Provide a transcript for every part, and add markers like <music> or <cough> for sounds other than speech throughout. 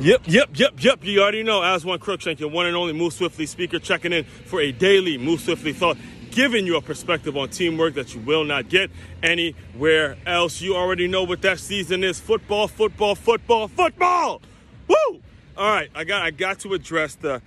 Yep, yep, yep, yep. You already know. As one Crookshank, your one and only Move Swiftly speaker, checking in for a daily Move Swiftly thought, giving you a perspective on teamwork that you will not get anywhere else. You already know what that season is: football, football, football, football. Woo! All right, I got I got to address the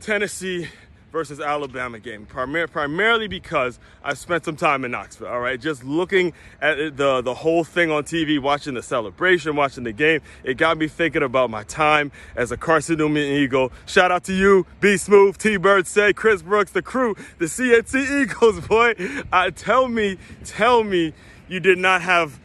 Tennessee versus Alabama game, primar- primarily because I spent some time in Knoxville. All right, just looking at the the whole thing on TV, watching the celebration, watching the game, it got me thinking about my time as a Carson Eagle. Shout out to you, B Smooth, T Bird, say Chris Brooks, the crew, the CNC Eagles, <laughs> boy. Uh, tell me, tell me, you did not have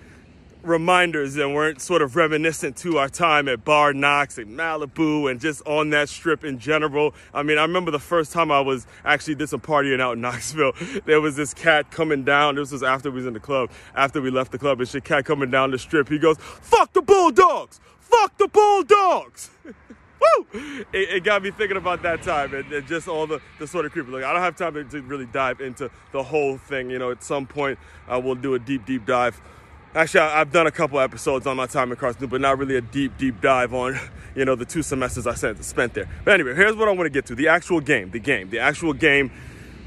reminders and weren't sort of reminiscent to our time at Bar Knox and Malibu and just on that strip in general. I mean, I remember the first time I was actually did some partying out in <laughs> Knoxville. There was this cat coming down. This was after we was in the club. After we left the club, shit cat coming down the strip. He goes, "Fuck the Bulldogs! Fuck the Bulldogs!" <laughs> Woo! It, it, got me thinking about that time and, and, just all the, the sort of creepy. Like I don't have time to, really dive into the whole thing. You know, at some point uh, we'll do a deep, deep dive Actually, I've done a couple episodes on my time at Carson, but not really a deep, deep dive on, you know, the two semesters I spent there. But anyway, here's what I want to get to: the actual game, the game, the actual game.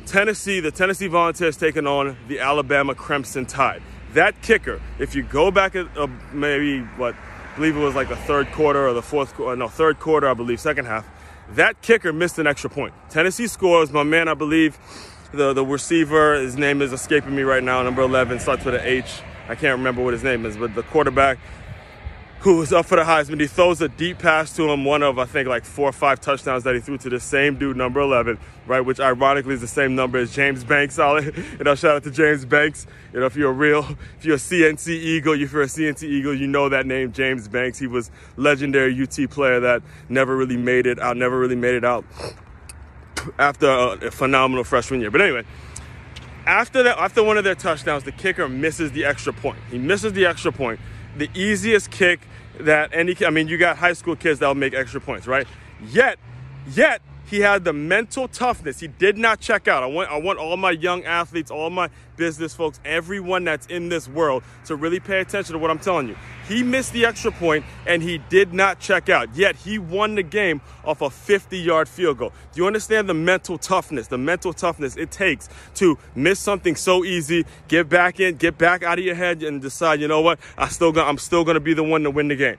Tennessee, the Tennessee Volunteers taking on the Alabama Crimson Tide. That kicker, if you go back at uh, maybe what, I believe it was like the third quarter or the fourth, quarter, no, third quarter, I believe, second half. That kicker missed an extra point. Tennessee scores. My man, I believe, the the receiver, his name is escaping me right now. Number 11 starts with an H. I can't remember what his name is, but the quarterback who was up for the Heisman, he throws a deep pass to him, one of, I think, like four or five touchdowns that he threw to the same dude, number 11, right, which ironically is the same number as James Banks. Solid. <laughs> You know, shout out to James Banks. You know, if you're a real, if you're a CNC Eagle, if you're a CNC Eagle, you know that name, James Banks. He was legendary UT player that never really made it out, never really made it out after a phenomenal freshman year. But anyway, after that, after one of their touchdowns, the kicker misses the extra point. He misses the extra point. The easiest kick that any, I mean, you got high school kids that'll make extra points, right? Yet, yet he had the mental toughness. He did not check out. I want, I want all my young athletes, all my business folks, everyone that's in this world to really pay attention to what I'm telling you. He missed the extra point and he did not check out. Yet he won the game off a 50 yard field goal. Do you understand the mental toughness, the mental toughness it takes to miss something so easy, get back in, get back out of your head and decide, you know what, I still got, I'm still going to be the one to win the game.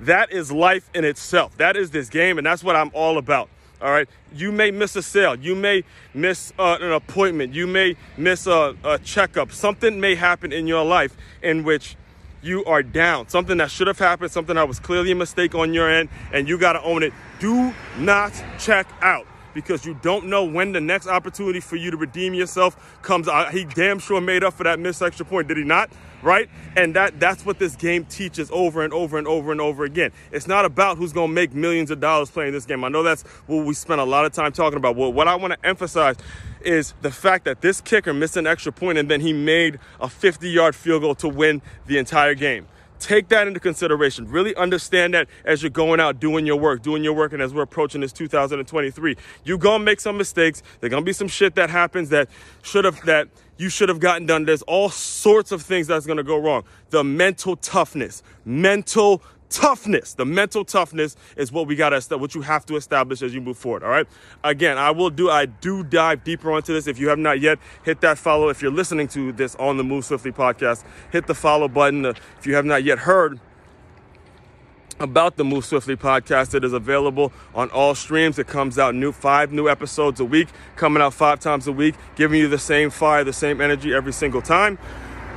That is life in itself. That is this game and that's what I'm all about. All right. You may miss a sale. You may miss uh, an appointment. You may miss a, a checkup. Something may happen in your life in which you are down. Something that should have happened, something that was clearly a mistake on your end, and you got to own it. Do not check out because you don't know when the next opportunity for you to redeem yourself comes. out. He damn sure made up for that missed extra point, did he not? Right? And that that's what this game teaches over and over and over and over again. It's not about who's to make millions of dollars playing this game. I know that's what we spent a lot of time talking about. Well, what I want to emphasize is the fact that this kicker missed an extra point and then he made a 50 yard field goal to win the entire game. Take that into consideration. Really understand that as you're going out doing your work, doing your work, and as we're approaching this 2023, you're gonna make some mistakes. There's gonna be some shit that happens that should have that you should have gotten done. There's all sorts of things that's gonna go wrong. The mental toughness, mental toughness. The mental toughness is what we got to what you have to establish as you move forward. All right. Again, I will do. I do dive deeper onto this. If you have not yet, hit that follow. If you're listening to this on the Move Swiftly podcast, hit the follow button. Uh, if you have not yet heard about the Move Swiftly podcast. It is available on all streams. It comes out new five new episodes a week, coming out five times a week, giving you the same fire, the same energy every single time.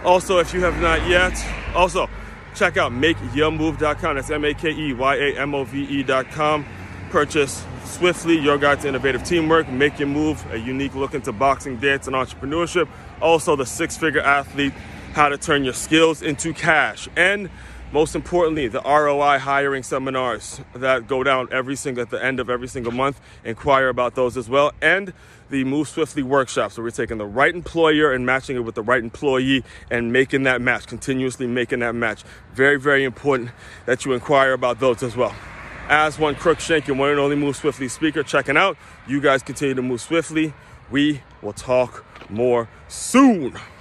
Also, if you have not yet, also Check out makeyourmove.com. That's M A K E Y A M O V E.com. Purchase swiftly your guide to innovative teamwork. Make your move, a unique look into boxing, dance, and entrepreneurship. Also, the six figure athlete, how to turn your skills into cash. And most importantly, the ROI hiring seminars that go down every single at the end of every single month. Inquire about those as well. And the Move Swiftly workshops So we're taking the right employer and matching it with the right employee and making that match, continuously making that match. Very, very important that you inquire about those as well. As one Crookshank and one and only Move Swiftly speaker checking out, you guys continue to move swiftly. We will talk more soon.